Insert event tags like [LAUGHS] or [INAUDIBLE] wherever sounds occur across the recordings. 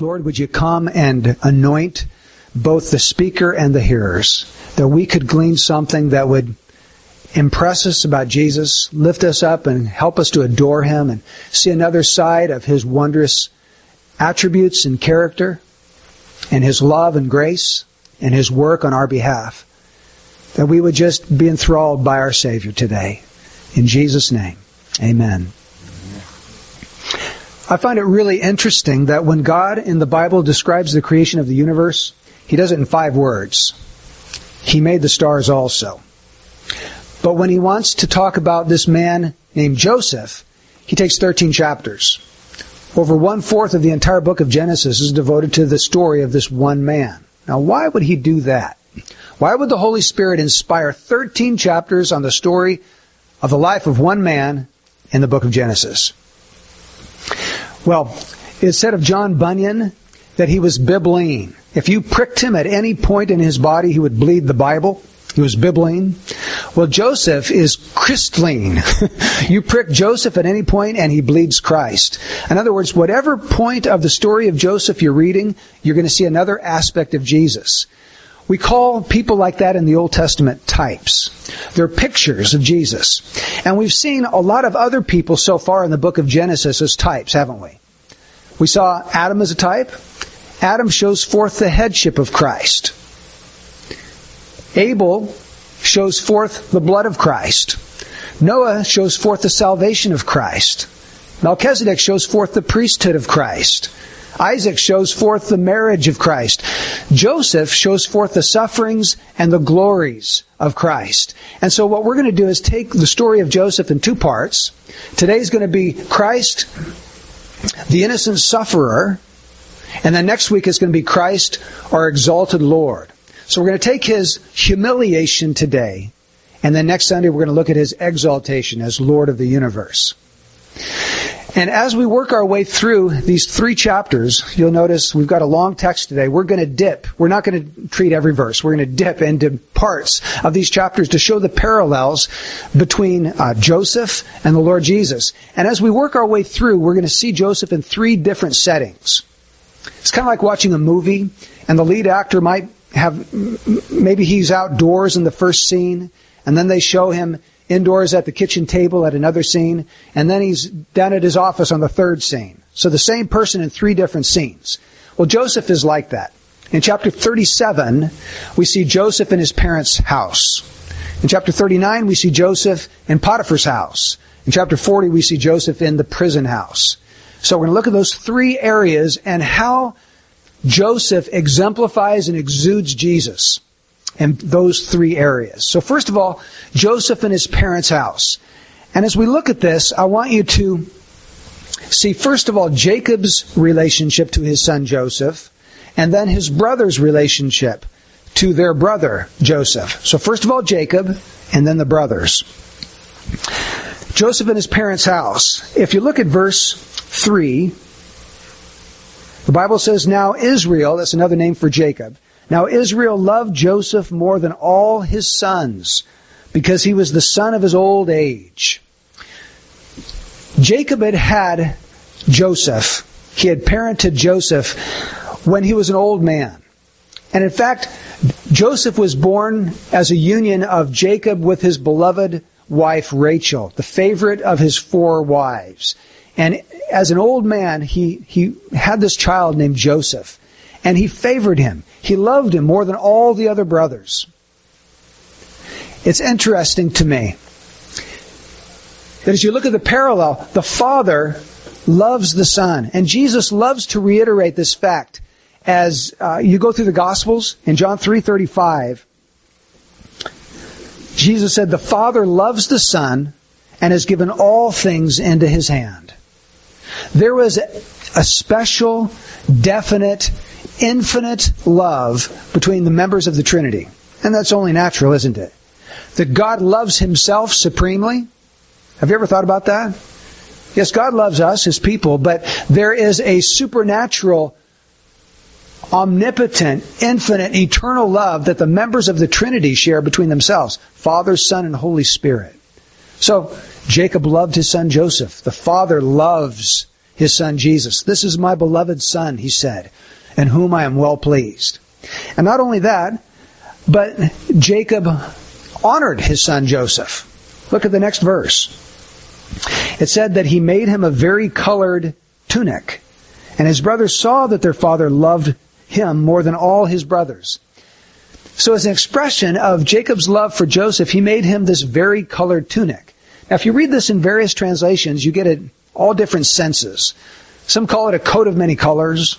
Lord, would you come and anoint both the speaker and the hearers, that we could glean something that would impress us about Jesus, lift us up and help us to adore him and see another side of his wondrous attributes and character and his love and grace and his work on our behalf. That we would just be enthralled by our Savior today. In Jesus' name, amen. I find it really interesting that when God in the Bible describes the creation of the universe, he does it in five words. He made the stars also. But when he wants to talk about this man named Joseph, he takes 13 chapters. Over one fourth of the entire book of Genesis is devoted to the story of this one man. Now, why would he do that? Why would the Holy Spirit inspire 13 chapters on the story of the life of one man in the book of Genesis? Well, it said of John Bunyan that he was bibline. If you pricked him at any point in his body, he would bleed the Bible. He was bibline. Well, Joseph is Christline. [LAUGHS] you prick Joseph at any point and he bleeds Christ. In other words, whatever point of the story of Joseph you're reading, you're going to see another aspect of Jesus. We call people like that in the Old Testament types. They're pictures of Jesus. And we've seen a lot of other people so far in the book of Genesis as types, haven't we? We saw Adam as a type. Adam shows forth the headship of Christ. Abel shows forth the blood of Christ. Noah shows forth the salvation of Christ. Melchizedek shows forth the priesthood of Christ. Isaac shows forth the marriage of Christ. Joseph shows forth the sufferings and the glories of Christ. And so what we're going to do is take the story of Joseph in two parts. Today's going to be Christ the innocent sufferer, and then next week is going to be Christ, our exalted Lord. So we're going to take his humiliation today, and then next Sunday we're going to look at his exaltation as Lord of the universe. And as we work our way through these three chapters, you'll notice we've got a long text today. We're going to dip. We're not going to treat every verse. We're going to dip into parts of these chapters to show the parallels between uh, Joseph and the Lord Jesus. And as we work our way through, we're going to see Joseph in three different settings. It's kind of like watching a movie, and the lead actor might have, maybe he's outdoors in the first scene, and then they show him indoors at the kitchen table at another scene, and then he's down at his office on the third scene. So the same person in three different scenes. Well, Joseph is like that. In chapter 37, we see Joseph in his parents' house. In chapter 39, we see Joseph in Potiphar's house. In chapter 40, we see Joseph in the prison house. So we're going to look at those three areas and how Joseph exemplifies and exudes Jesus in those three areas. So first of all, Joseph and his parents' house. And as we look at this, I want you to see first of all Jacob's relationship to his son Joseph, and then his brother's relationship to their brother Joseph. So first of all Jacob, and then the brothers. Joseph and his parents' house. If you look at verse 3, the Bible says, Now Israel, that's another name for Jacob, now Israel loved Joseph more than all his sons because he was the son of his old age. Jacob had had Joseph. He had parented Joseph when he was an old man. And in fact, Joseph was born as a union of Jacob with his beloved wife Rachel, the favorite of his four wives. And as an old man, he, he had this child named Joseph. And he favored him. He loved him more than all the other brothers. It's interesting to me that as you look at the parallel, the Father loves the Son. And Jesus loves to reiterate this fact as uh, you go through the Gospels in John 3:35. Jesus said, "The Father loves the Son and has given all things into his hand." There was a special, definite infinite love between the members of the Trinity. And that's only natural, isn't it? That God loves himself supremely. Have you ever thought about that? Yes, God loves us, his people, but there is a supernatural, omnipotent, infinite, eternal love that the members of the Trinity share between themselves Father, Son, and Holy Spirit. So, Jacob loved his son Joseph. The father loves his son Jesus. This is my beloved son, he said, in whom I am well pleased. And not only that, but Jacob honored his son Joseph. Look at the next verse. It said that he made him a very colored tunic. And his brothers saw that their father loved him more than all his brothers. So as an expression of Jacob's love for Joseph, he made him this very colored tunic. Now if you read this in various translations, you get it all different senses. Some call it a coat of many colors.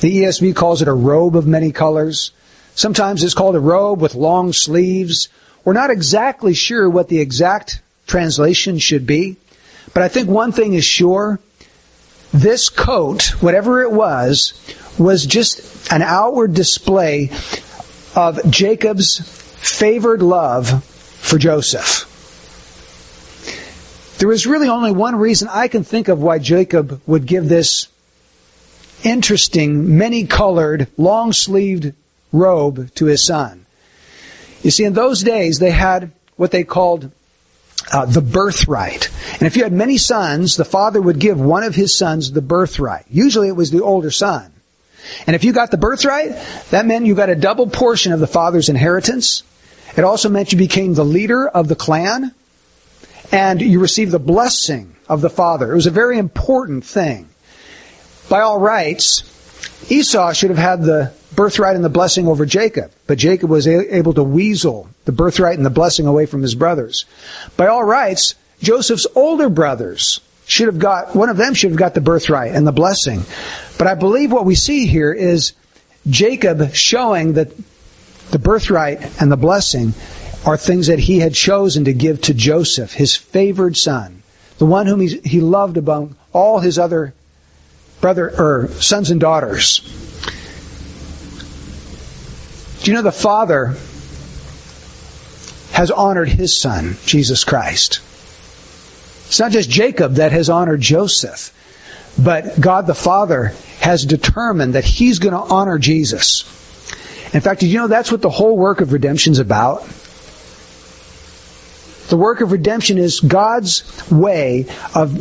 The ESV calls it a robe of many colors. Sometimes it's called a robe with long sleeves. We're not exactly sure what the exact translation should be, but I think one thing is sure. This coat, whatever it was, was just an outward display of Jacob's favored love for Joseph. There is really only one reason I can think of why Jacob would give this interesting, many colored, long sleeved robe to his son. You see, in those days, they had what they called uh, the birthright. And if you had many sons, the father would give one of his sons the birthright. Usually it was the older son. And if you got the birthright, that meant you got a double portion of the father's inheritance. It also meant you became the leader of the clan and you received the blessing of the father. It was a very important thing. By all rights, Esau should have had the birthright and the blessing over Jacob, but Jacob was able to weasel the birthright and the blessing away from his brothers. By all rights, Joseph's older brothers should have got, one of them should have got the birthright and the blessing. But I believe what we see here is Jacob showing that the birthright and the blessing are things that he had chosen to give to Joseph, his favored son, the one whom he, he loved among all his other brother or sons and daughters. Do you know the Father has honored his son, Jesus Christ? It's not just Jacob that has honored Joseph, but God the Father has determined that he's going to honor Jesus. In fact, did you know that's what the whole work of redemption is about? The work of redemption is God's way of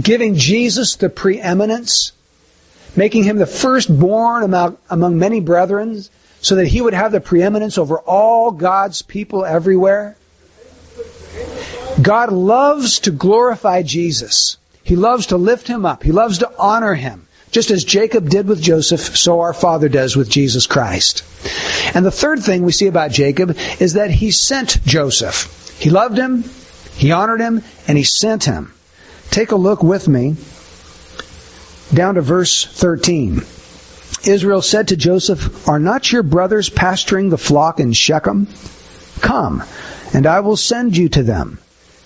giving Jesus the preeminence, making him the firstborn among, among many brethren, so that he would have the preeminence over all God's people everywhere. God loves to glorify Jesus. He loves to lift him up. He loves to honor him. Just as Jacob did with Joseph, so our Father does with Jesus Christ. And the third thing we see about Jacob is that he sent Joseph. He loved him, he honored him, and he sent him. Take a look with me down to verse 13. Israel said to Joseph, Are not your brothers pasturing the flock in Shechem? Come, and I will send you to them.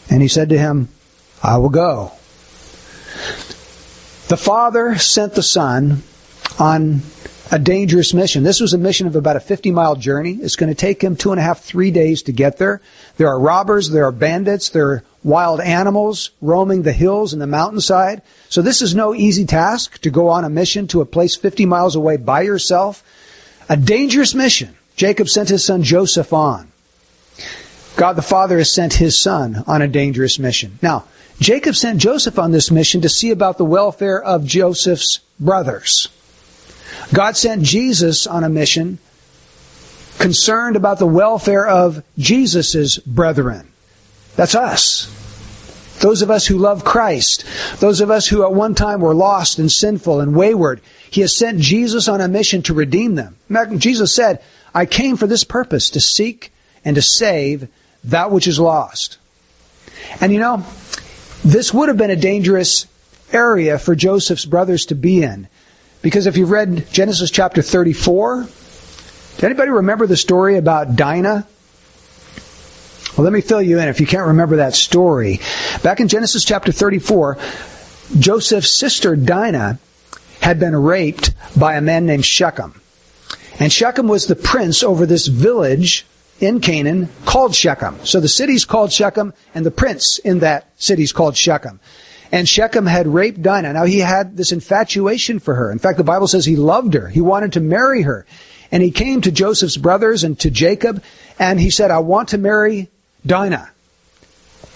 And he said to him, I will go. The father sent the son on a dangerous mission. This was a mission of about a 50 mile journey. It's going to take him two and a half, three days to get there. There are robbers, there are bandits, there are wild animals roaming the hills and the mountainside. So this is no easy task to go on a mission to a place 50 miles away by yourself. A dangerous mission. Jacob sent his son Joseph on. God the Father has sent his son on a dangerous mission. Now, Jacob sent Joseph on this mission to see about the welfare of Joseph's brothers. God sent Jesus on a mission concerned about the welfare of Jesus' brethren. That's us. Those of us who love Christ. Those of us who at one time were lost and sinful and wayward. He has sent Jesus on a mission to redeem them. Jesus said, I came for this purpose, to seek and to save that which is lost. And you know, this would have been a dangerous area for Joseph's brothers to be in. Because if you've read Genesis chapter 34, does anybody remember the story about Dinah? Well, let me fill you in if you can't remember that story. Back in Genesis chapter 34, Joseph's sister Dinah had been raped by a man named Shechem. And Shechem was the prince over this village in Canaan called Shechem. So the city's called Shechem, and the prince in that city's called Shechem. And Shechem had raped Dinah. Now he had this infatuation for her. In fact, the Bible says he loved her. He wanted to marry her. And he came to Joseph's brothers and to Jacob, and he said, I want to marry Dinah.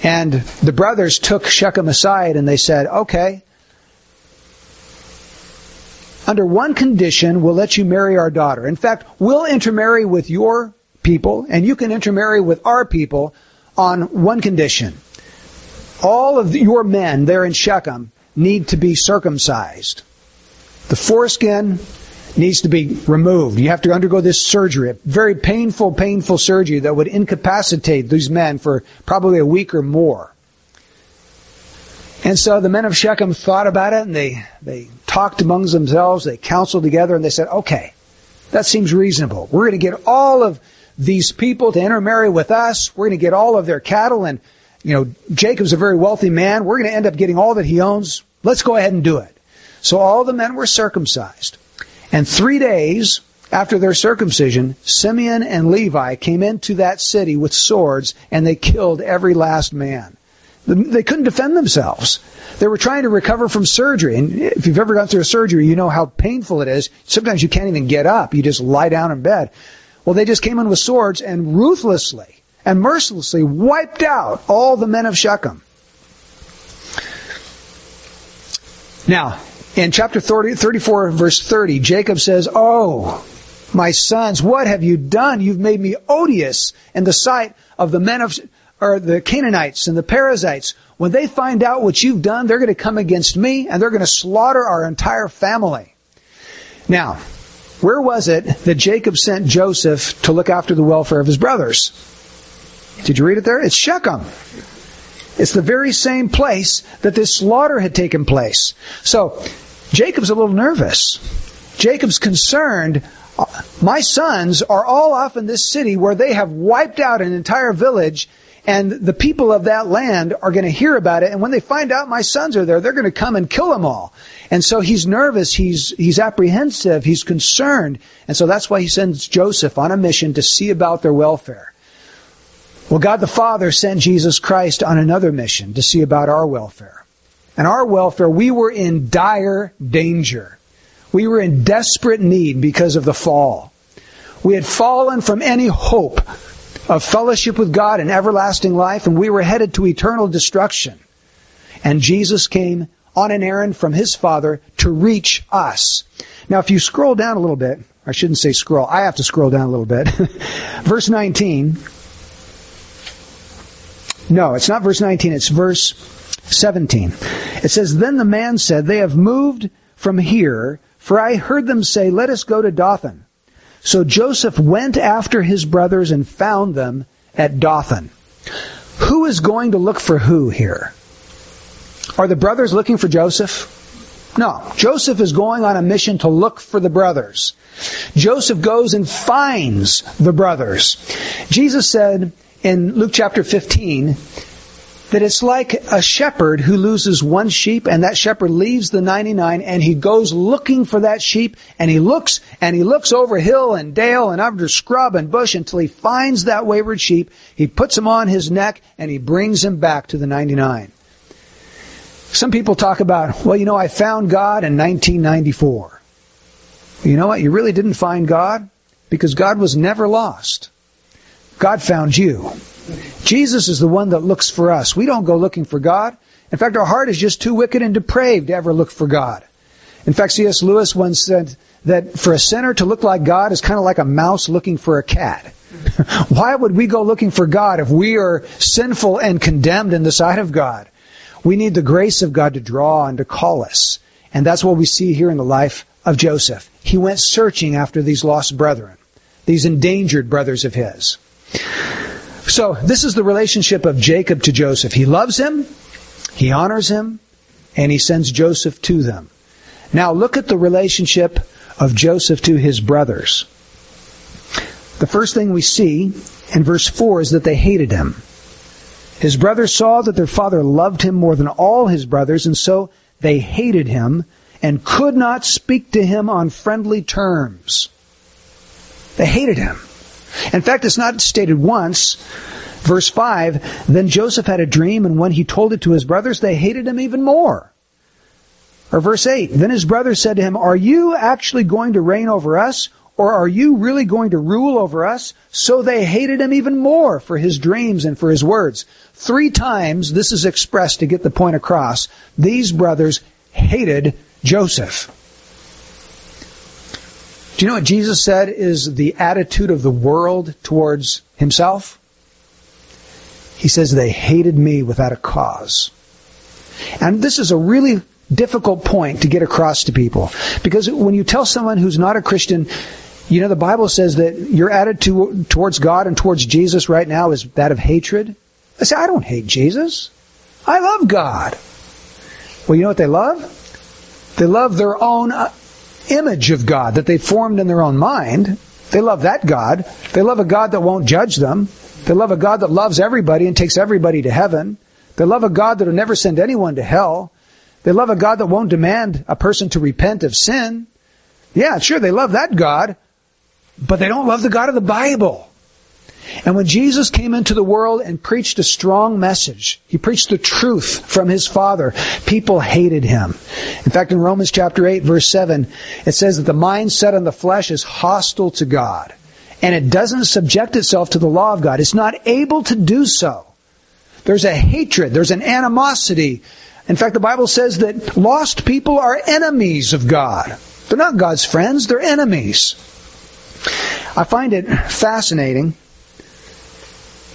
And the brothers took Shechem aside and they said, okay, under one condition, we'll let you marry our daughter. In fact, we'll intermarry with your people, and you can intermarry with our people on one condition. All of your men there in Shechem need to be circumcised. The foreskin needs to be removed. You have to undergo this surgery, a very painful, painful surgery that would incapacitate these men for probably a week or more. And so the men of Shechem thought about it and they, they talked amongst themselves, they counseled together and they said, okay, that seems reasonable. We're going to get all of these people to intermarry with us. We're going to get all of their cattle and, you know, Jacob's a very wealthy man. We're going to end up getting all that he owns. Let's go ahead and do it. So all the men were circumcised. And three days after their circumcision, Simeon and Levi came into that city with swords and they killed every last man. They couldn't defend themselves. They were trying to recover from surgery. And if you've ever gone through a surgery, you know how painful it is. Sometimes you can't even get up. You just lie down in bed. Well, they just came in with swords and ruthlessly and mercilessly wiped out all the men of Shechem. Now, in chapter 30, 34, verse 30, Jacob says, Oh, my sons, what have you done? You've made me odious in the sight of the men of, or the Canaanites and the Perizzites. When they find out what you've done, they're going to come against me and they're going to slaughter our entire family. Now, where was it that Jacob sent Joseph to look after the welfare of his brothers? Did you read it there? It's Shechem. It's the very same place that this slaughter had taken place. So, Jacob's a little nervous. Jacob's concerned. Uh, my sons are all off in this city where they have wiped out an entire village and the people of that land are going to hear about it. And when they find out my sons are there, they're going to come and kill them all. And so he's nervous. He's, he's apprehensive. He's concerned. And so that's why he sends Joseph on a mission to see about their welfare. Well, God the Father sent Jesus Christ on another mission to see about our welfare. And our welfare, we were in dire danger. We were in desperate need because of the fall. We had fallen from any hope of fellowship with God and everlasting life, and we were headed to eternal destruction. And Jesus came on an errand from his Father to reach us. Now, if you scroll down a little bit, I shouldn't say scroll, I have to scroll down a little bit. [LAUGHS] verse 19. No, it's not verse 19, it's verse 17. It says, Then the man said, They have moved from here, for I heard them say, Let us go to Dothan. So Joseph went after his brothers and found them at Dothan. Who is going to look for who here? Are the brothers looking for Joseph? No. Joseph is going on a mission to look for the brothers. Joseph goes and finds the brothers. Jesus said in Luke chapter 15, that it's like a shepherd who loses one sheep and that shepherd leaves the 99 and he goes looking for that sheep and he looks and he looks over hill and dale and under scrub and bush until he finds that wayward sheep. He puts him on his neck and he brings him back to the 99. Some people talk about, well, you know, I found God in 1994. You know what? You really didn't find God because God was never lost. God found you. Jesus is the one that looks for us. We don't go looking for God. In fact, our heart is just too wicked and depraved to ever look for God. In fact, C.S. Lewis once said that for a sinner to look like God is kind of like a mouse looking for a cat. [LAUGHS] Why would we go looking for God if we are sinful and condemned in the sight of God? We need the grace of God to draw and to call us. And that's what we see here in the life of Joseph. He went searching after these lost brethren, these endangered brothers of his. So this is the relationship of Jacob to Joseph. He loves him, he honors him, and he sends Joseph to them. Now look at the relationship of Joseph to his brothers. The first thing we see in verse 4 is that they hated him. His brothers saw that their father loved him more than all his brothers, and so they hated him and could not speak to him on friendly terms. They hated him. In fact, it's not stated once. Verse 5 Then Joseph had a dream, and when he told it to his brothers, they hated him even more. Or verse 8 Then his brothers said to him, Are you actually going to reign over us? Or are you really going to rule over us? So they hated him even more for his dreams and for his words. Three times this is expressed to get the point across. These brothers hated Joseph. Do you know what Jesus said is the attitude of the world towards himself? He says, they hated me without a cause. And this is a really difficult point to get across to people. Because when you tell someone who's not a Christian, you know, the Bible says that your attitude towards God and towards Jesus right now is that of hatred. I say, I don't hate Jesus. I love God. Well, you know what they love? They love their own uh, image of God that they formed in their own mind. They love that God. They love a God that won't judge them. They love a God that loves everybody and takes everybody to heaven. They love a God that will never send anyone to hell. They love a God that won't demand a person to repent of sin. Yeah, sure, they love that God, but they don't love the God of the Bible. And when Jesus came into the world and preached a strong message, he preached the truth from his Father, people hated him. In fact, in Romans chapter 8 verse 7, it says that the mind set on the flesh is hostile to God. And it doesn't subject itself to the law of God. It's not able to do so. There's a hatred. There's an animosity. In fact, the Bible says that lost people are enemies of God. They're not God's friends. They're enemies. I find it fascinating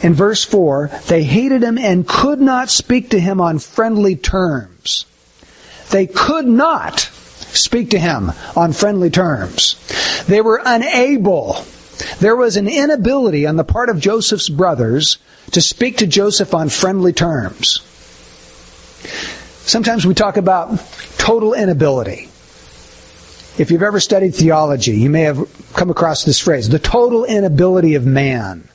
in verse 4, they hated him and could not speak to him on friendly terms. They could not speak to him on friendly terms. They were unable. There was an inability on the part of Joseph's brothers to speak to Joseph on friendly terms. Sometimes we talk about total inability. If you've ever studied theology, you may have come across this phrase, the total inability of man.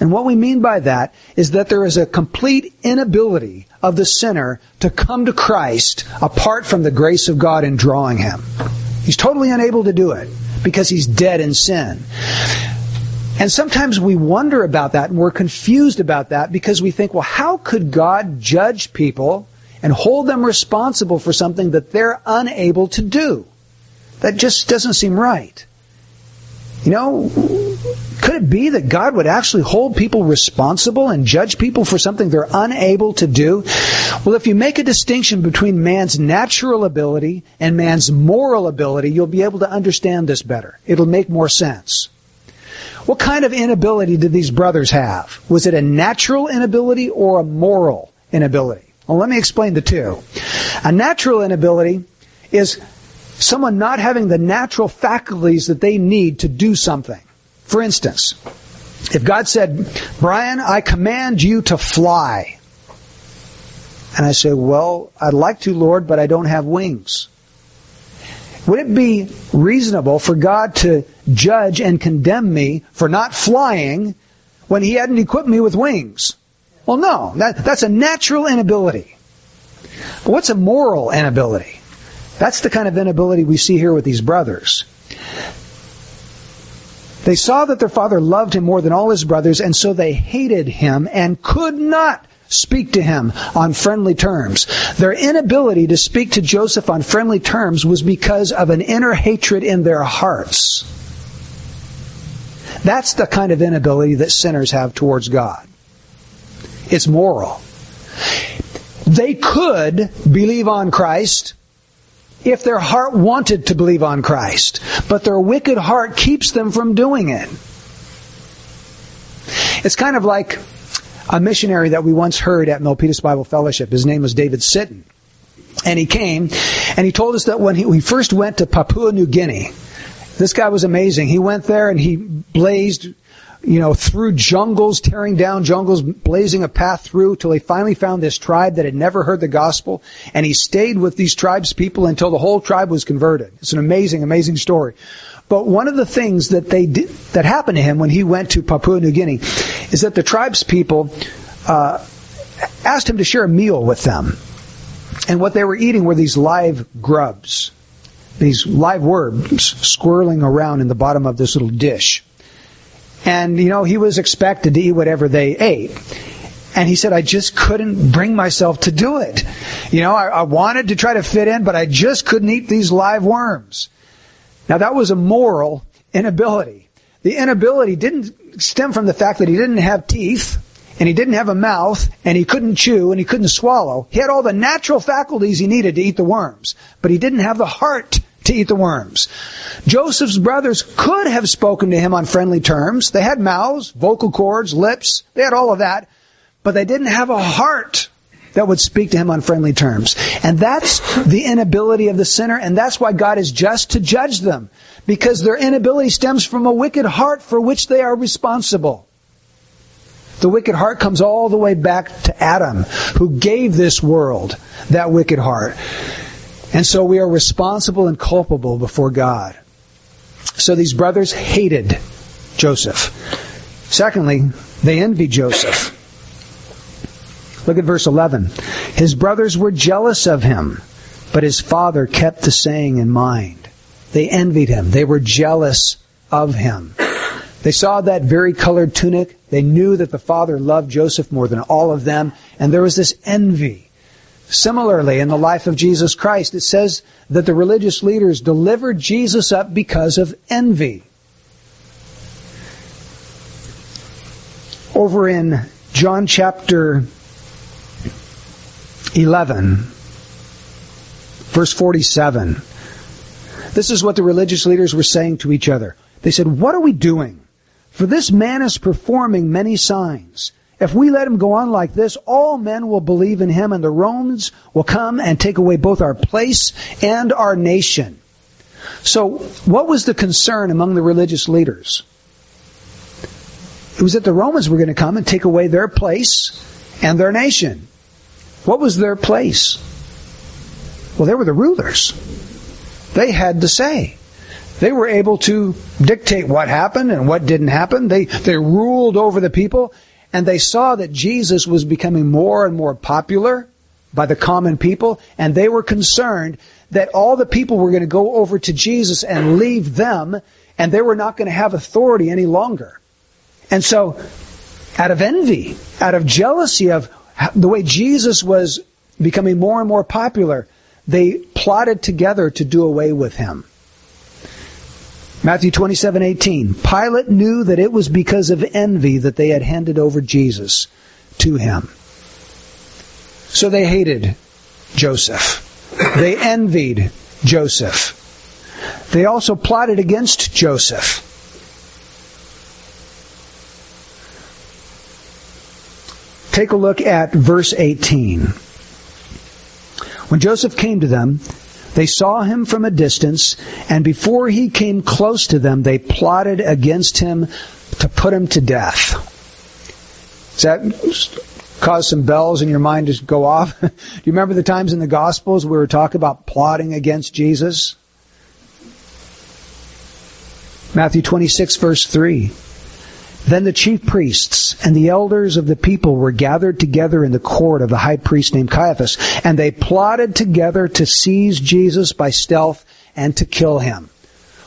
And what we mean by that is that there is a complete inability of the sinner to come to Christ apart from the grace of God in drawing him. He's totally unable to do it because he's dead in sin. And sometimes we wonder about that and we're confused about that because we think, well, how could God judge people and hold them responsible for something that they're unable to do? That just doesn't seem right. You know, could it be that God would actually hold people responsible and judge people for something they're unable to do? Well, if you make a distinction between man's natural ability and man's moral ability, you'll be able to understand this better. It'll make more sense. What kind of inability did these brothers have? Was it a natural inability or a moral inability? Well, let me explain the two. A natural inability is someone not having the natural faculties that they need to do something. For instance, if God said, Brian, I command you to fly. And I say, well, I'd like to, Lord, but I don't have wings. Would it be reasonable for God to judge and condemn me for not flying when He hadn't equipped me with wings? Well, no. That, that's a natural inability. But what's a moral inability? That's the kind of inability we see here with these brothers. They saw that their father loved him more than all his brothers, and so they hated him and could not speak to him on friendly terms. Their inability to speak to Joseph on friendly terms was because of an inner hatred in their hearts. That's the kind of inability that sinners have towards God. It's moral. They could believe on Christ if their heart wanted to believe on Christ, but their wicked heart keeps them from doing it. It's kind of like a missionary that we once heard at Milpitas Bible Fellowship. His name was David Sitton. And he came and he told us that when he, he first went to Papua New Guinea, this guy was amazing. He went there and he blazed you know, through jungles, tearing down jungles, blazing a path through till he finally found this tribe that had never heard the gospel. And he stayed with these tribes people until the whole tribe was converted. It's an amazing, amazing story. But one of the things that they did, that happened to him when he went to Papua New Guinea is that the tribes people, uh, asked him to share a meal with them. And what they were eating were these live grubs. These live worms squirreling around in the bottom of this little dish. And, you know, he was expected to eat whatever they ate. And he said, I just couldn't bring myself to do it. You know, I, I, wanted to try to fit in, but I just couldn't eat these live worms. Now that was a moral inability. The inability didn't stem from the fact that he didn't have teeth, and he didn't have a mouth, and he couldn't chew, and he couldn't swallow. He had all the natural faculties he needed to eat the worms, but he didn't have the heart to eat the worms. Joseph's brothers could have spoken to him on friendly terms. They had mouths, vocal cords, lips. They had all of that. But they didn't have a heart that would speak to him on friendly terms. And that's the inability of the sinner, and that's why God is just to judge them. Because their inability stems from a wicked heart for which they are responsible. The wicked heart comes all the way back to Adam, who gave this world that wicked heart. And so we are responsible and culpable before God. So these brothers hated Joseph. Secondly, they envied Joseph. Look at verse 11. His brothers were jealous of him, but his father kept the saying in mind. They envied him. They were jealous of him. They saw that very colored tunic. They knew that the father loved Joseph more than all of them, and there was this envy. Similarly, in the life of Jesus Christ, it says that the religious leaders delivered Jesus up because of envy. Over in John chapter 11, verse 47, this is what the religious leaders were saying to each other. They said, What are we doing? For this man is performing many signs. If we let him go on like this, all men will believe in him, and the Romans will come and take away both our place and our nation. So, what was the concern among the religious leaders? It was that the Romans were going to come and take away their place and their nation. What was their place? Well, they were the rulers. They had the say. They were able to dictate what happened and what didn't happen. They, they ruled over the people and they saw that Jesus was becoming more and more popular by the common people and they were concerned that all the people were going to go over to Jesus and leave them and they were not going to have authority any longer. And so, out of envy, out of jealousy of the way Jesus was becoming more and more popular, they plotted together to do away with him. Matthew 27:18 Pilate knew that it was because of envy that they had handed over Jesus to him. So they hated Joseph. They envied Joseph. They also plotted against Joseph. Take a look at verse 18. When Joseph came to them, they saw him from a distance, and before he came close to them, they plotted against him to put him to death. Does that cause some bells in your mind to go off? [LAUGHS] Do you remember the times in the Gospels we were talking about plotting against Jesus? Matthew 26, verse 3. Then the chief priests and the elders of the people were gathered together in the court of the high priest named Caiaphas, and they plotted together to seize Jesus by stealth and to kill him.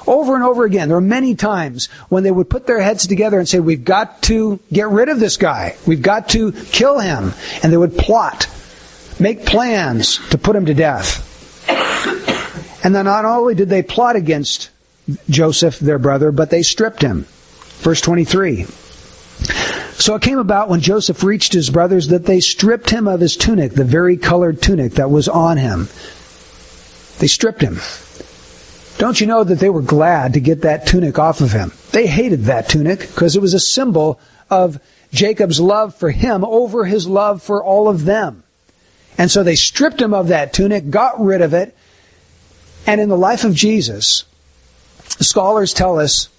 Over and over again, there were many times when they would put their heads together and say, we've got to get rid of this guy. We've got to kill him. And they would plot, make plans to put him to death. And then not only did they plot against Joseph, their brother, but they stripped him. Verse 23. So it came about when Joseph reached his brothers that they stripped him of his tunic, the very colored tunic that was on him. They stripped him. Don't you know that they were glad to get that tunic off of him? They hated that tunic because it was a symbol of Jacob's love for him over his love for all of them. And so they stripped him of that tunic, got rid of it, and in the life of Jesus, scholars tell us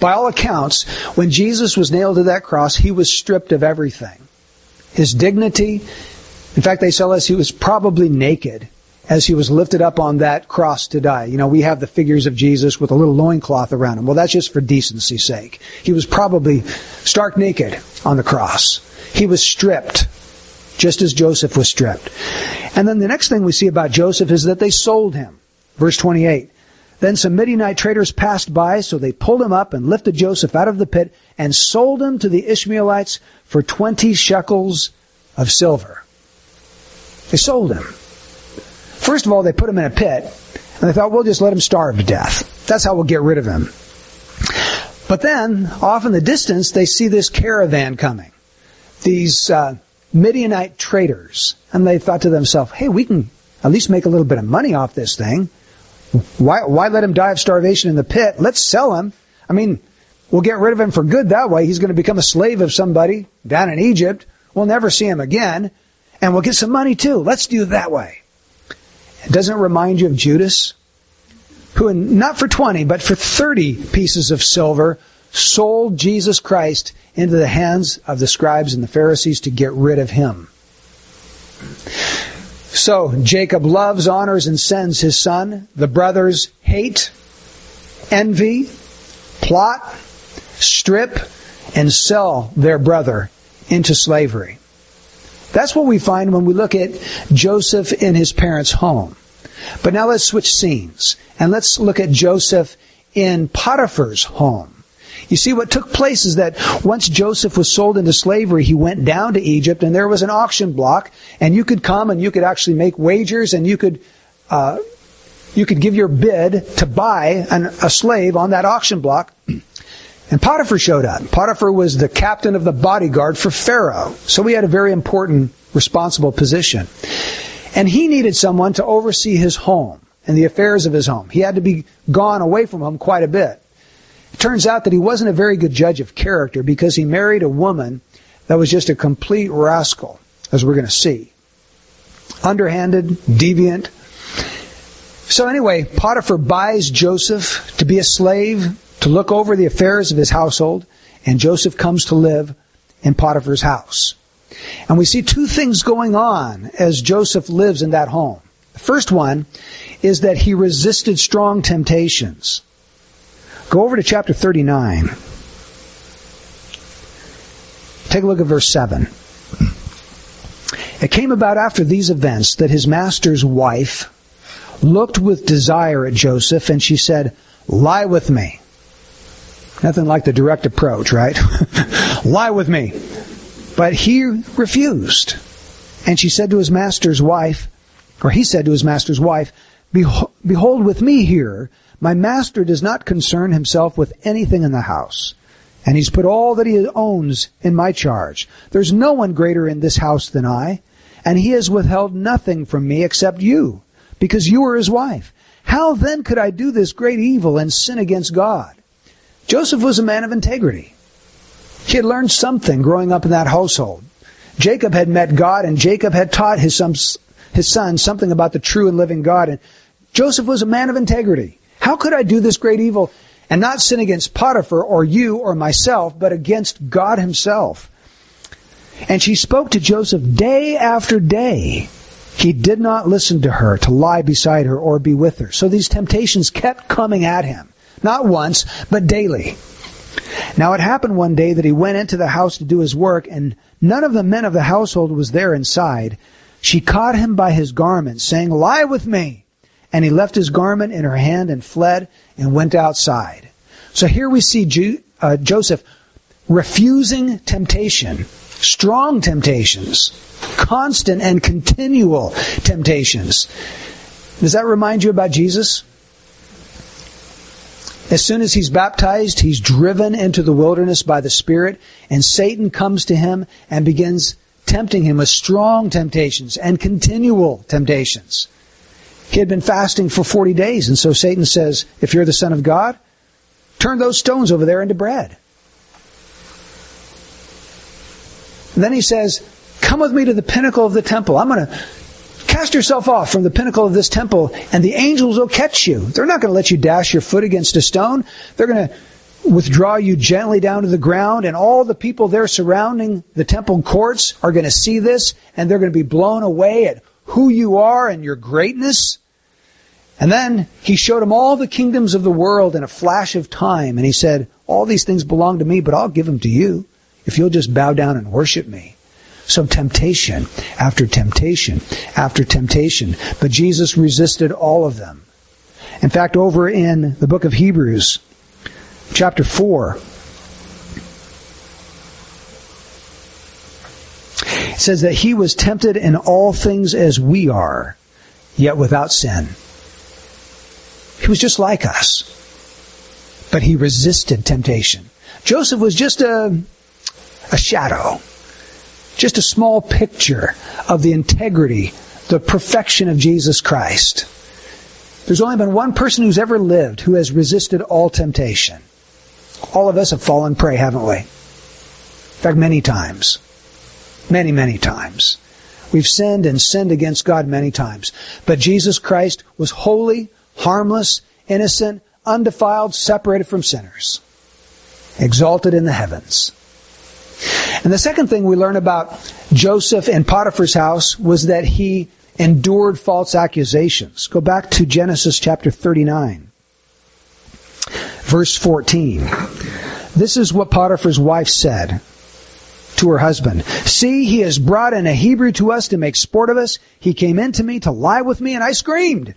by all accounts, when Jesus was nailed to that cross, he was stripped of everything. His dignity, in fact, they tell us he was probably naked as he was lifted up on that cross to die. You know, we have the figures of Jesus with a little loincloth around him. Well, that's just for decency's sake. He was probably stark naked on the cross. He was stripped, just as Joseph was stripped. And then the next thing we see about Joseph is that they sold him. Verse 28. Then some Midianite traders passed by, so they pulled him up and lifted Joseph out of the pit and sold him to the Ishmaelites for 20 shekels of silver. They sold him. First of all, they put him in a pit, and they thought, we'll just let him starve to death. That's how we'll get rid of him. But then, off in the distance, they see this caravan coming. These uh, Midianite traders. And they thought to themselves, hey, we can at least make a little bit of money off this thing. Why, why let him die of starvation in the pit? Let's sell him. I mean, we'll get rid of him for good that way. He's going to become a slave of somebody down in Egypt. We'll never see him again. And we'll get some money too. Let's do it that way. Doesn't it remind you of Judas? Who, not for 20, but for 30 pieces of silver, sold Jesus Christ into the hands of the scribes and the Pharisees to get rid of him. So Jacob loves, honors, and sends his son. The brothers hate, envy, plot, strip, and sell their brother into slavery. That's what we find when we look at Joseph in his parents' home. But now let's switch scenes and let's look at Joseph in Potiphar's home. You see, what took place is that once Joseph was sold into slavery, he went down to Egypt and there was an auction block and you could come and you could actually make wagers and you could, uh, you could give your bid to buy an, a slave on that auction block. [CLEARS THROAT] And Potiphar showed up. Potiphar was the captain of the bodyguard for Pharaoh. So he had a very important, responsible position. And he needed someone to oversee his home and the affairs of his home. He had to be gone away from home quite a bit. Turns out that he wasn't a very good judge of character because he married a woman that was just a complete rascal, as we're going to see. Underhanded, deviant. So anyway, Potiphar buys Joseph to be a slave, to look over the affairs of his household, and Joseph comes to live in Potiphar's house. And we see two things going on as Joseph lives in that home. The first one is that he resisted strong temptations. Go over to chapter 39. Take a look at verse 7. It came about after these events that his master's wife looked with desire at Joseph and she said, Lie with me. Nothing like the direct approach, right? [LAUGHS] Lie with me. But he refused. And she said to his master's wife, or he said to his master's wife, Behold with me here, my master does not concern himself with anything in the house, and he's put all that he owns in my charge. There's no one greater in this house than I, and he has withheld nothing from me except you, because you are his wife. How then could I do this great evil and sin against God? Joseph was a man of integrity. He had learned something growing up in that household. Jacob had met God, and Jacob had taught his son, something about the true and living God. And Joseph was a man of integrity. How could I do this great evil and not sin against Potiphar or you or myself, but against God himself? And she spoke to Joseph day after day. He did not listen to her, to lie beside her or be with her. So these temptations kept coming at him. Not once, but daily. Now it happened one day that he went into the house to do his work, and none of the men of the household was there inside. She caught him by his garment, saying, Lie with me. And he left his garment in her hand and fled and went outside. So here we see Ju- uh, Joseph refusing temptation, strong temptations, constant and continual temptations. Does that remind you about Jesus? As soon as he's baptized, he's driven into the wilderness by the Spirit, and Satan comes to him and begins tempting him with strong temptations and continual temptations. He had been fasting for 40 days, and so Satan says, If you're the Son of God, turn those stones over there into bread. And then he says, Come with me to the pinnacle of the temple. I'm going to cast yourself off from the pinnacle of this temple, and the angels will catch you. They're not going to let you dash your foot against a stone. They're going to withdraw you gently down to the ground, and all the people there surrounding the temple courts are going to see this, and they're going to be blown away at who you are and your greatness. And then he showed him all the kingdoms of the world in a flash of time. And he said, All these things belong to me, but I'll give them to you if you'll just bow down and worship me. So temptation after temptation after temptation. But Jesus resisted all of them. In fact, over in the book of Hebrews, chapter 4, It says that he was tempted in all things as we are, yet without sin. He was just like us. But he resisted temptation. Joseph was just a, a shadow, just a small picture of the integrity, the perfection of Jesus Christ. There's only been one person who's ever lived who has resisted all temptation. All of us have fallen prey, haven't we? In fact, many times. Many, many times. We've sinned and sinned against God many times. But Jesus Christ was holy, harmless, innocent, undefiled, separated from sinners, exalted in the heavens. And the second thing we learn about Joseph in Potiphar's house was that he endured false accusations. Go back to Genesis chapter 39, verse 14. This is what Potiphar's wife said to her husband. See, he has brought in a Hebrew to us to make sport of us. He came in to me to lie with me, and I screamed.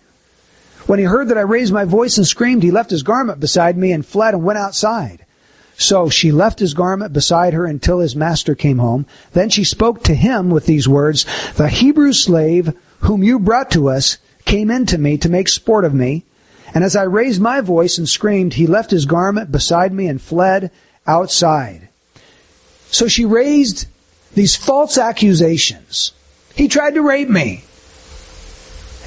When he heard that I raised my voice and screamed, he left his garment beside me and fled and went outside. So she left his garment beside her until his master came home. Then she spoke to him with these words, The Hebrew slave whom you brought to us came in to me to make sport of me. And as I raised my voice and screamed, he left his garment beside me and fled outside. So she raised these false accusations. He tried to rape me.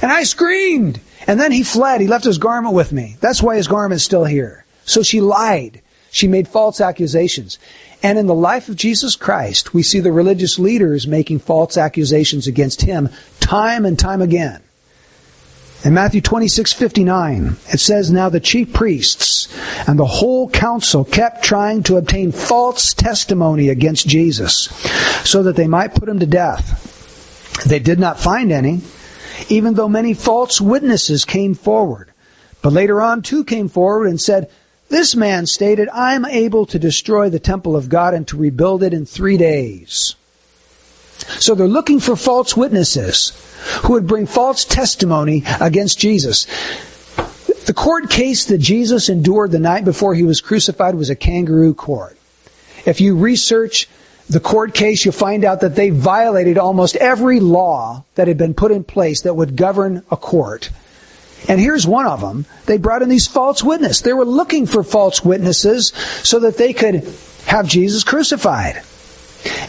And I screamed. And then he fled. He left his garment with me. That's why his garment's still here. So she lied. She made false accusations. And in the life of Jesus Christ, we see the religious leaders making false accusations against him time and time again. In Matthew 26, 59, it says, Now the chief priests and the whole council kept trying to obtain false testimony against Jesus so that they might put him to death. They did not find any, even though many false witnesses came forward. But later on, two came forward and said, this man stated, I'm able to destroy the temple of God and to rebuild it in three days. So they're looking for false witnesses who would bring false testimony against Jesus. The court case that Jesus endured the night before he was crucified was a kangaroo court. If you research the court case, you'll find out that they violated almost every law that had been put in place that would govern a court. And here's one of them. They brought in these false witnesses. They were looking for false witnesses so that they could have Jesus crucified.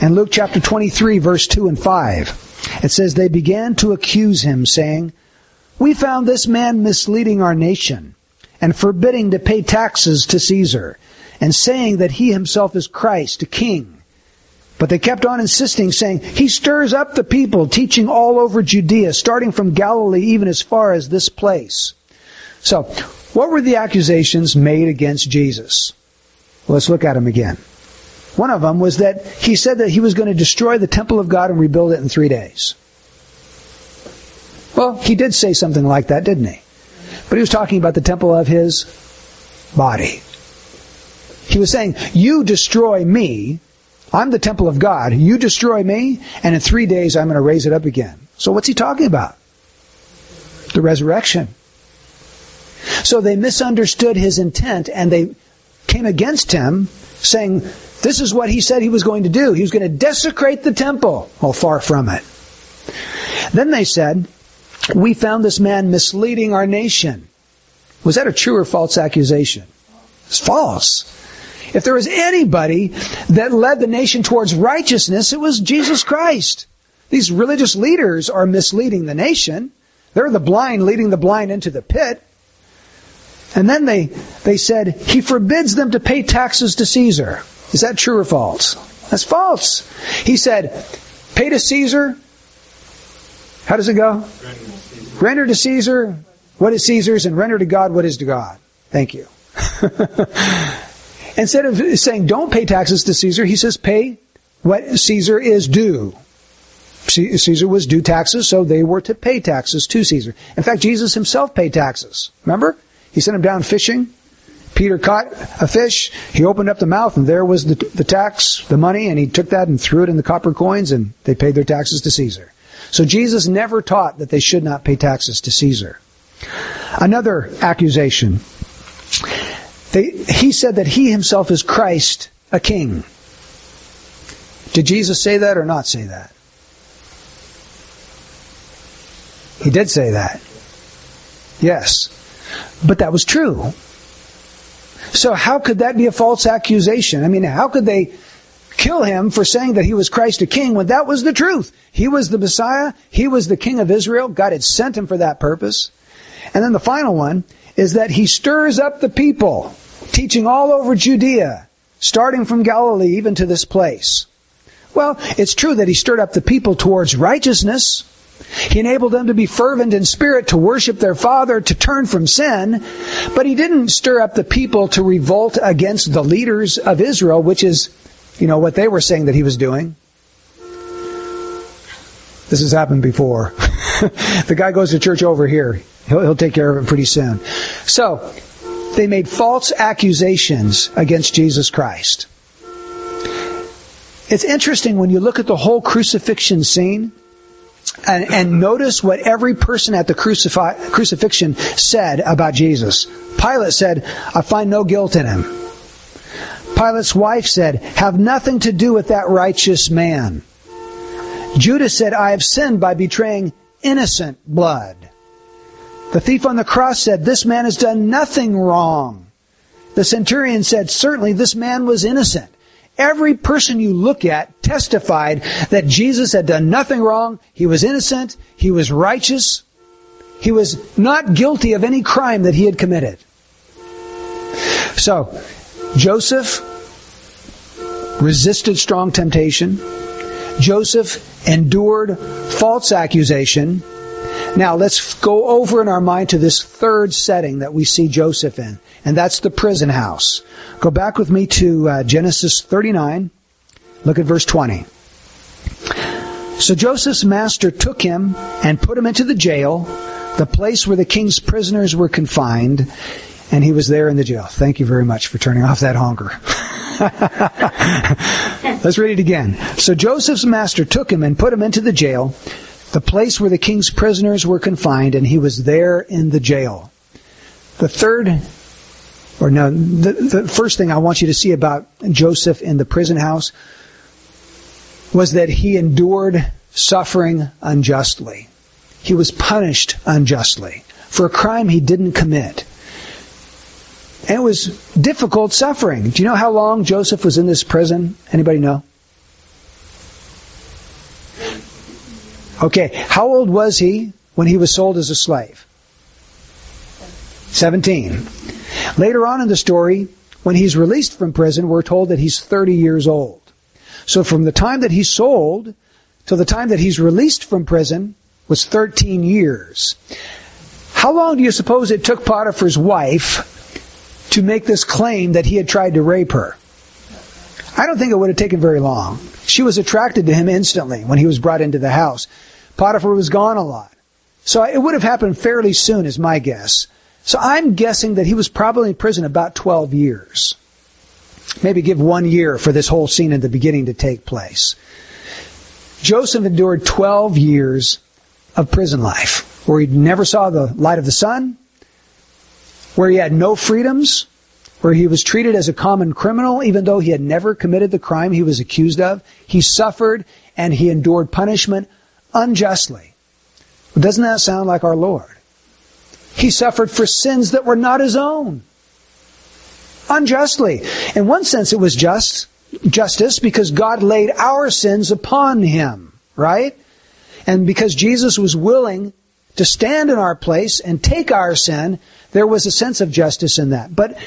And Luke chapter 23 verse 2 and 5, it says, They began to accuse him, saying, We found this man misleading our nation and forbidding to pay taxes to Caesar and saying that he himself is Christ, a king. But they kept on insisting, saying, He stirs up the people, teaching all over Judea, starting from Galilee even as far as this place. So, what were the accusations made against Jesus? Let's look at them again. One of them was that he said that he was going to destroy the temple of God and rebuild it in three days. Well, he did say something like that, didn't he? But he was talking about the temple of his body. He was saying, You destroy me, I'm the temple of God. You destroy me, and in three days I'm going to raise it up again. So what's he talking about? The resurrection. So they misunderstood his intent and they came against him saying, this is what he said he was going to do. He was going to desecrate the temple. Well, far from it. Then they said, we found this man misleading our nation. Was that a true or false accusation? It's false. If there was anybody that led the nation towards righteousness, it was Jesus Christ. These religious leaders are misleading the nation. They're the blind leading the blind into the pit. And then they, they said, He forbids them to pay taxes to Caesar. Is that true or false? That's false. He said, Pay to Caesar. How does it go? Render to Caesar what is Caesar's and render to God what is to God. Thank you. [LAUGHS] Instead of saying don't pay taxes to Caesar, he says pay what Caesar is due. Caesar was due taxes, so they were to pay taxes to Caesar. In fact, Jesus himself paid taxes. Remember? He sent him down fishing. Peter caught a fish. He opened up the mouth, and there was the, the tax, the money, and he took that and threw it in the copper coins, and they paid their taxes to Caesar. So Jesus never taught that they should not pay taxes to Caesar. Another accusation they, he said that he himself is Christ, a king. Did Jesus say that or not say that? He did say that. Yes. But that was true. So how could that be a false accusation? I mean, how could they kill him for saying that he was Christ a king when that was the truth? He was the Messiah. He was the king of Israel. God had sent him for that purpose. And then the final one is that he stirs up the people, teaching all over Judea, starting from Galilee even to this place. Well, it's true that he stirred up the people towards righteousness. He enabled them to be fervent in spirit, to worship their Father, to turn from sin. But he didn't stir up the people to revolt against the leaders of Israel, which is, you know, what they were saying that he was doing. This has happened before. [LAUGHS] the guy goes to church over here. He'll, he'll take care of it pretty soon. So, they made false accusations against Jesus Christ. It's interesting when you look at the whole crucifixion scene and, and notice what every person at the crucifi- crucifixion said about Jesus. Pilate said, I find no guilt in him. Pilate's wife said, Have nothing to do with that righteous man. Judas said, I have sinned by betraying innocent blood. The thief on the cross said, This man has done nothing wrong. The centurion said, Certainly this man was innocent. Every person you look at testified that Jesus had done nothing wrong. He was innocent. He was righteous. He was not guilty of any crime that he had committed. So, Joseph resisted strong temptation. Joseph endured false accusation. Now let's go over in our mind to this third setting that we see Joseph in, and that's the prison house. Go back with me to uh, Genesis 39. Look at verse 20. So Joseph's master took him and put him into the jail, the place where the king's prisoners were confined, and he was there in the jail. Thank you very much for turning off that honker. [LAUGHS] Let's read it again. So Joseph's master took him and put him into the jail, the place where the king's prisoners were confined, and he was there in the jail. The third, or no, the, the first thing I want you to see about Joseph in the prison house was that he endured suffering unjustly. He was punished unjustly for a crime he didn't commit. And it was difficult suffering. Do you know how long Joseph was in this prison? Anybody know? Okay, how old was he when he was sold as a slave? 17. Later on in the story, when he's released from prison, we're told that he's 30 years old. So from the time that he's sold to the time that he's released from prison was 13 years. How long do you suppose it took Potiphar's wife to make this claim that he had tried to rape her? I don't think it would have taken very long. She was attracted to him instantly when he was brought into the house. Potiphar was gone a lot. So it would have happened fairly soon, is my guess. So I'm guessing that he was probably in prison about 12 years. Maybe give one year for this whole scene in the beginning to take place. Joseph endured 12 years of prison life where he never saw the light of the sun, where he had no freedoms, where he was treated as a common criminal even though he had never committed the crime he was accused of. He suffered and he endured punishment unjustly. Doesn't that sound like our Lord? He suffered for sins that were not his own. Unjustly. In one sense it was just, justice because God laid our sins upon him, right? And because Jesus was willing to stand in our place and take our sin, there was a sense of justice in that. But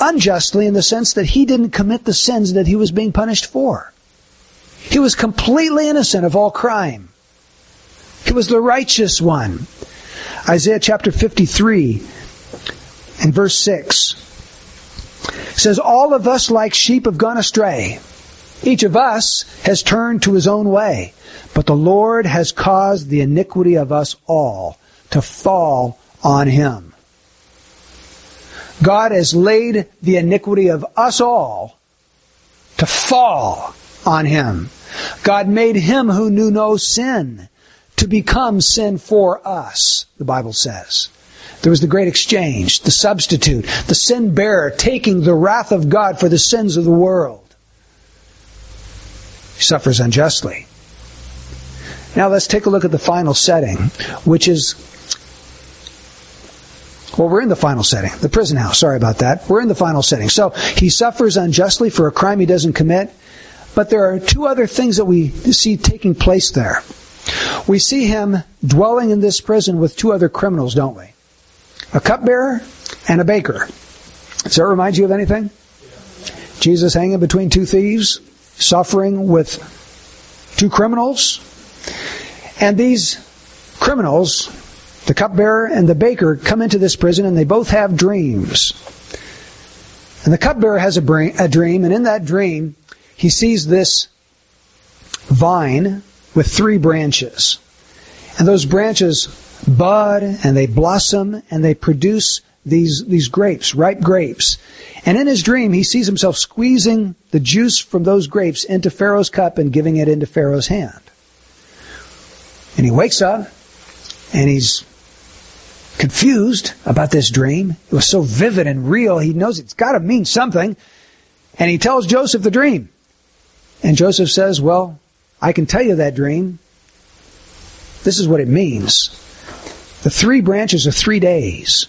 unjustly in the sense that he didn't commit the sins that he was being punished for. He was completely innocent of all crime. He was the righteous one. Isaiah chapter 53 and verse 6 says, All of us like sheep have gone astray. Each of us has turned to his own way, but the Lord has caused the iniquity of us all to fall on him. God has laid the iniquity of us all to fall on him. God made him who knew no sin to become sin for us, the Bible says. There was the great exchange, the substitute, the sin bearer taking the wrath of God for the sins of the world. He suffers unjustly. Now let's take a look at the final setting, which is well, we're in the final setting. The prison house. Sorry about that. We're in the final setting. So he suffers unjustly for a crime he doesn't commit. But there are two other things that we see taking place there. We see him dwelling in this prison with two other criminals, don't we? A cupbearer and a baker. Does that remind you of anything? Jesus hanging between two thieves, suffering with two criminals. And these criminals, the cupbearer and the baker, come into this prison and they both have dreams. And the cupbearer has a, brain, a dream, and in that dream, he sees this vine with three branches. And those branches bud and they blossom and they produce these, these grapes, ripe grapes. And in his dream, he sees himself squeezing the juice from those grapes into Pharaoh's cup and giving it into Pharaoh's hand. And he wakes up and he's confused about this dream. It was so vivid and real, he knows it's got to mean something. And he tells Joseph the dream. And Joseph says, Well, I can tell you that dream. This is what it means. The three branches are three days.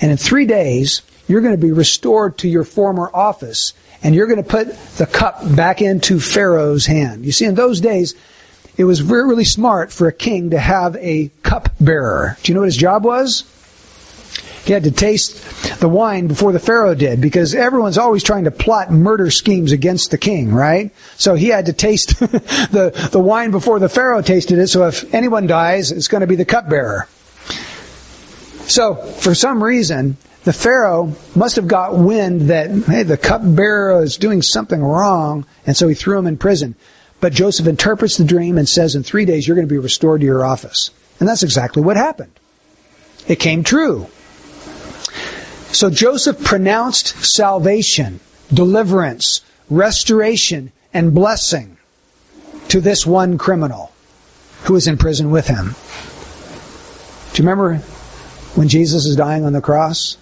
And in three days, you're going to be restored to your former office. And you're going to put the cup back into Pharaoh's hand. You see, in those days, it was really smart for a king to have a cup bearer. Do you know what his job was? He had to taste the wine before the Pharaoh did because everyone's always trying to plot murder schemes against the king, right? So he had to taste [LAUGHS] the, the wine before the Pharaoh tasted it. So if anyone dies, it's going to be the cupbearer. So for some reason, the Pharaoh must have got wind that, hey, the cupbearer is doing something wrong. And so he threw him in prison. But Joseph interprets the dream and says, in three days, you're going to be restored to your office. And that's exactly what happened. It came true. So Joseph pronounced salvation, deliverance, restoration, and blessing to this one criminal who was in prison with him. Do you remember when Jesus is dying on the cross?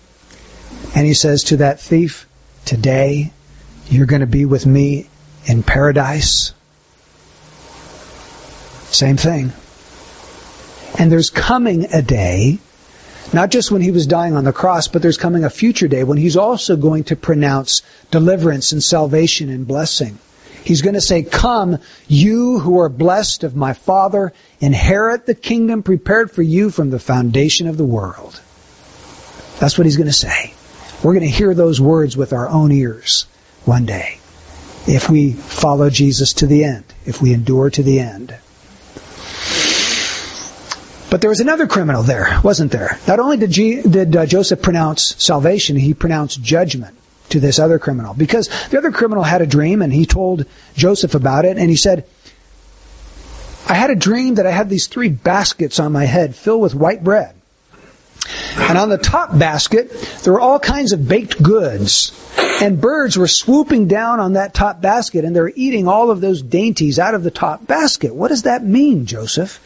And he says to that thief, Today you're going to be with me in paradise. Same thing. And there's coming a day, not just when he was dying on the cross, but there's coming a future day when he's also going to pronounce deliverance and salvation and blessing. He's going to say, Come, you who are blessed of my Father, inherit the kingdom prepared for you from the foundation of the world. That's what he's going to say. We're going to hear those words with our own ears one day if we follow Jesus to the end, if we endure to the end. But there was another criminal there, wasn't there? Not only did, G- did uh, Joseph pronounce salvation, he pronounced judgment to this other criminal. Because the other criminal had a dream and he told Joseph about it and he said, I had a dream that I had these three baskets on my head filled with white bread. And on the top basket, there were all kinds of baked goods. And birds were swooping down on that top basket and they're eating all of those dainties out of the top basket. What does that mean, Joseph?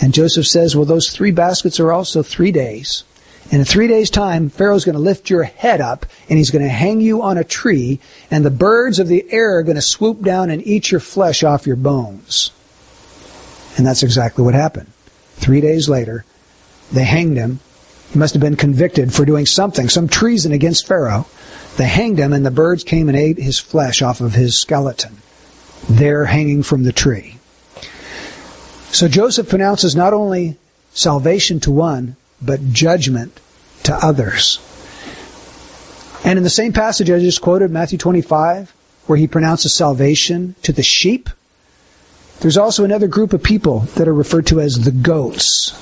And Joseph says, well, those three baskets are also three days. And in three days' time, Pharaoh's going to lift your head up and he's going to hang you on a tree, and the birds of the air are going to swoop down and eat your flesh off your bones. And that's exactly what happened. Three days later, they hanged him. He must have been convicted for doing something, some treason against Pharaoh. They hanged him, and the birds came and ate his flesh off of his skeleton, there hanging from the tree. So Joseph pronounces not only salvation to one, but judgment to others. And in the same passage I just quoted, Matthew 25, where he pronounces salvation to the sheep, there's also another group of people that are referred to as the goats.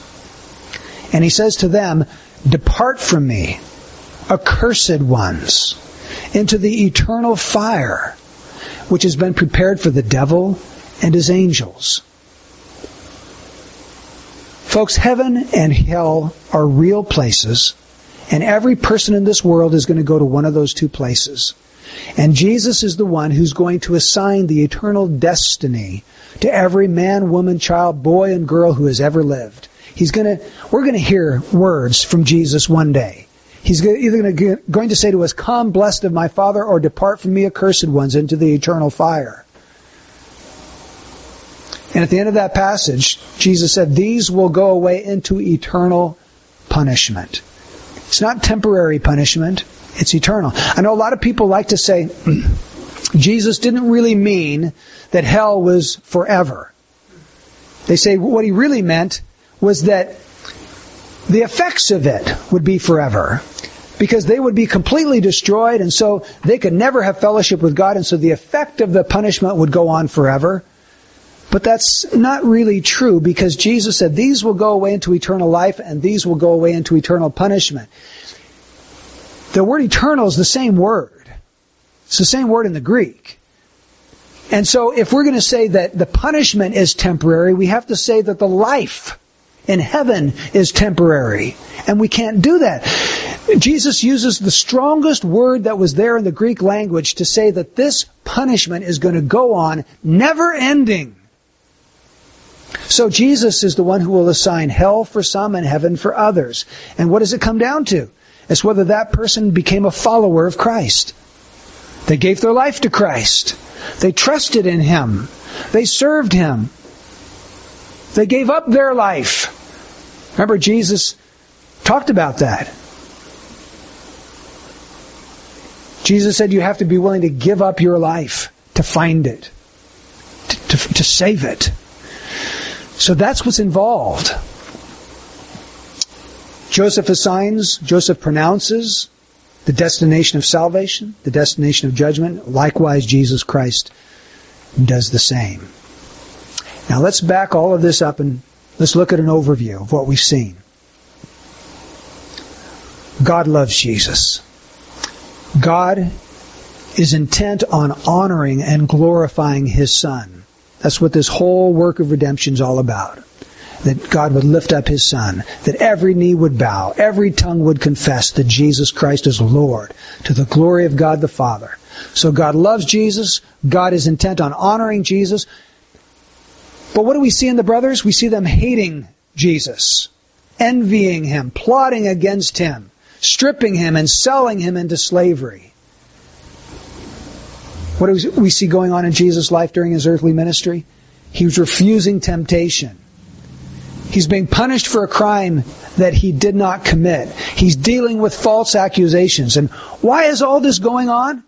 And he says to them, Depart from me, accursed ones, into the eternal fire, which has been prepared for the devil and his angels. Folks, heaven and hell are real places, and every person in this world is going to go to one of those two places. And Jesus is the one who's going to assign the eternal destiny to every man, woman, child, boy, and girl who has ever lived. He's going to, we're going to hear words from Jesus one day. He's either going to say to us, Come, blessed of my Father, or depart from me, accursed ones, into the eternal fire. And at the end of that passage, Jesus said, These will go away into eternal punishment. It's not temporary punishment, it's eternal. I know a lot of people like to say, [CLEARS THROAT] Jesus didn't really mean that hell was forever. They say what he really meant was that the effects of it would be forever because they would be completely destroyed and so they could never have fellowship with God and so the effect of the punishment would go on forever. But that's not really true because Jesus said these will go away into eternal life and these will go away into eternal punishment. The word eternal is the same word. It's the same word in the Greek. And so if we're going to say that the punishment is temporary, we have to say that the life in heaven is temporary. And we can't do that. Jesus uses the strongest word that was there in the Greek language to say that this punishment is going to go on never ending. So Jesus is the one who will assign hell for some and heaven for others. And what does it come down to? It's whether that person became a follower of Christ. They gave their life to Christ. They trusted in Him. They served Him. They gave up their life. Remember, Jesus talked about that. Jesus said you have to be willing to give up your life to find it, to, to, to save it. So that's what's involved. Joseph assigns, Joseph pronounces the destination of salvation, the destination of judgment. Likewise, Jesus Christ does the same. Now let's back all of this up and let's look at an overview of what we've seen. God loves Jesus. God is intent on honoring and glorifying His Son. That's what this whole work of redemption is all about. That God would lift up His Son, that every knee would bow, every tongue would confess that Jesus Christ is Lord, to the glory of God the Father. So God loves Jesus. God is intent on honoring Jesus. But what do we see in the brothers? We see them hating Jesus, envying Him, plotting against Him, stripping Him and selling Him into slavery. What do we see going on in Jesus' life during his earthly ministry? He was refusing temptation. He's being punished for a crime that he did not commit. He's dealing with false accusations. And why is all this going on?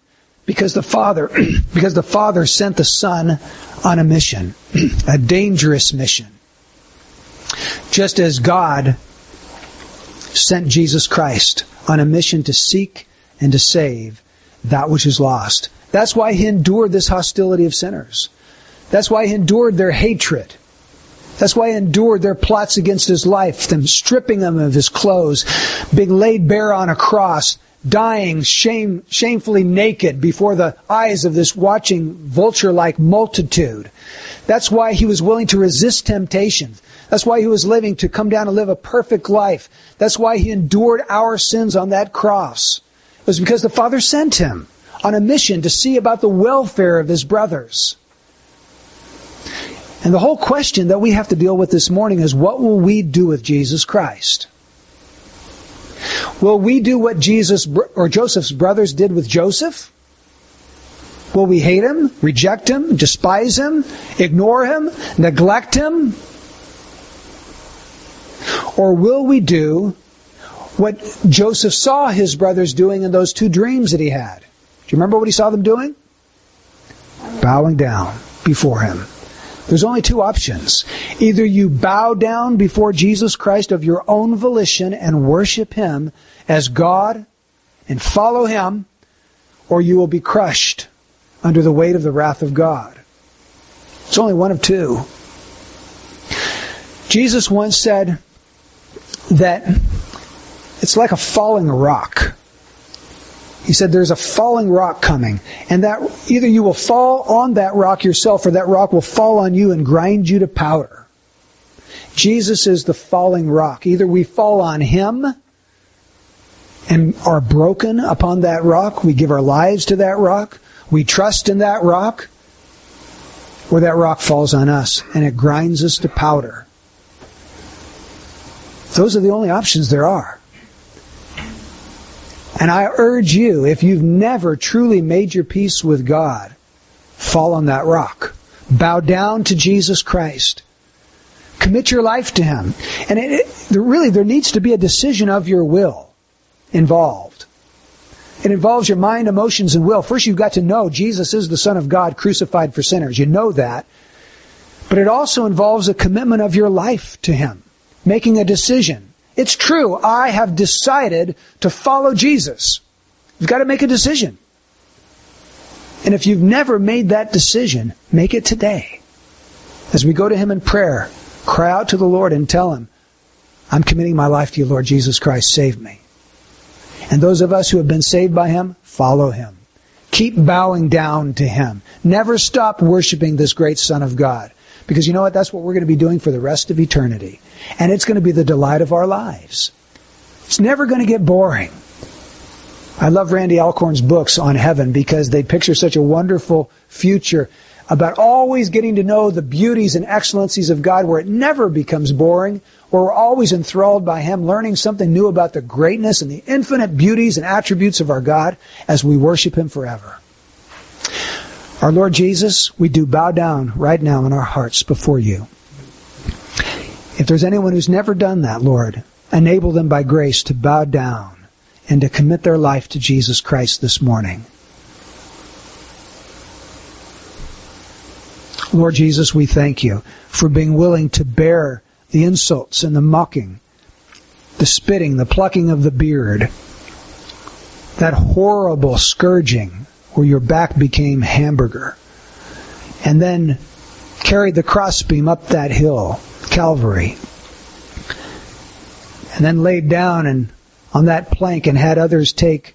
Because the Father, [CLEARS THROAT] because the Father sent the Son on a mission, [CLEARS THROAT] a dangerous mission. Just as God sent Jesus Christ on a mission to seek and to save that which is lost. That's why he endured this hostility of sinners. That's why he endured their hatred. That's why he endured their plots against his life, them stripping him of his clothes, being laid bare on a cross, dying shame, shamefully naked before the eyes of this watching vulture-like multitude. That's why he was willing to resist temptation. That's why he was living to come down and live a perfect life. That's why he endured our sins on that cross. It was because the Father sent him on a mission to see about the welfare of his brothers. And the whole question that we have to deal with this morning is what will we do with Jesus Christ? Will we do what Jesus or Joseph's brothers did with Joseph? Will we hate him, reject him, despise him, ignore him, neglect him? Or will we do what Joseph saw his brothers doing in those two dreams that he had? Do you remember what he saw them doing? Bowing down before him. There's only two options. Either you bow down before Jesus Christ of your own volition and worship him as God and follow him, or you will be crushed under the weight of the wrath of God. It's only one of two. Jesus once said that it's like a falling rock. He said there's a falling rock coming, and that either you will fall on that rock yourself or that rock will fall on you and grind you to powder. Jesus is the falling rock. Either we fall on him and are broken upon that rock, we give our lives to that rock, we trust in that rock, or that rock falls on us and it grinds us to powder. Those are the only options there are. And I urge you, if you've never truly made your peace with God, fall on that rock. Bow down to Jesus Christ. Commit your life to Him. And it, it, really, there needs to be a decision of your will involved. It involves your mind, emotions, and will. First, you've got to know Jesus is the Son of God crucified for sinners. You know that. But it also involves a commitment of your life to Him, making a decision It's true. I have decided to follow Jesus. You've got to make a decision. And if you've never made that decision, make it today. As we go to Him in prayer, cry out to the Lord and tell Him, I'm committing my life to you, Lord Jesus Christ. Save me. And those of us who have been saved by Him, follow Him. Keep bowing down to Him. Never stop worshiping this great Son of God. Because you know what? That's what we're going to be doing for the rest of eternity. And it's going to be the delight of our lives. It's never going to get boring. I love Randy Alcorn's books on heaven because they picture such a wonderful future about always getting to know the beauties and excellencies of God where it never becomes boring, where we're always enthralled by Him, learning something new about the greatness and the infinite beauties and attributes of our God as we worship Him forever. Our Lord Jesus, we do bow down right now in our hearts before you. If there's anyone who's never done that, Lord, enable them by grace to bow down and to commit their life to Jesus Christ this morning. Lord Jesus, we thank you for being willing to bear the insults and the mocking, the spitting, the plucking of the beard, that horrible scourging where your back became hamburger, and then carried the crossbeam up that hill, Calvary, and then laid down and on that plank and had others take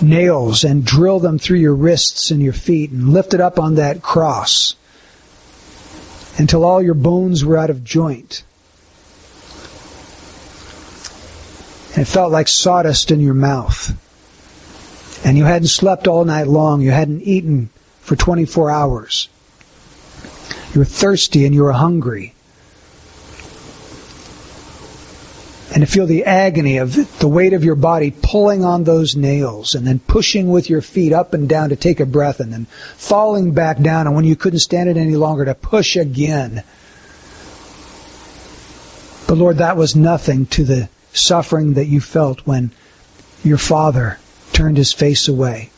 nails and drill them through your wrists and your feet and lift it up on that cross until all your bones were out of joint. And it felt like sawdust in your mouth. And you hadn't slept all night long. You hadn't eaten for 24 hours. You were thirsty and you were hungry. and to feel the agony of the weight of your body pulling on those nails and then pushing with your feet up and down to take a breath and then falling back down and when you couldn't stand it any longer to push again. But Lord, that was nothing to the suffering that you felt when your father turned his face away.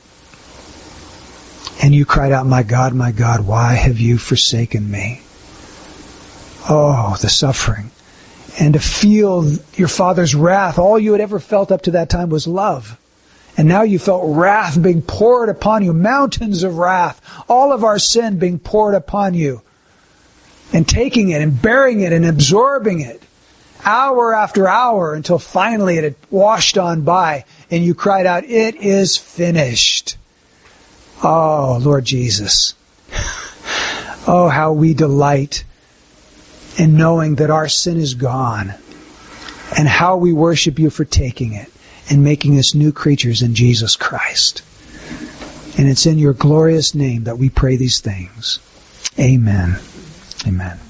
And you cried out, My God, my God, why have you forsaken me? Oh, the suffering and to feel your father's wrath. All you had ever felt up to that time was love. And now you felt wrath being poured upon you, mountains of wrath, all of our sin being poured upon you. And taking it and bearing it and absorbing it hour after hour until finally it had washed on by and you cried out, It is finished. Oh, Lord Jesus. [SIGHS] Oh, how we delight in knowing that our sin is gone and how we worship you for taking it and making us new creatures in Jesus Christ. And it's in your glorious name that we pray these things. Amen. Amen.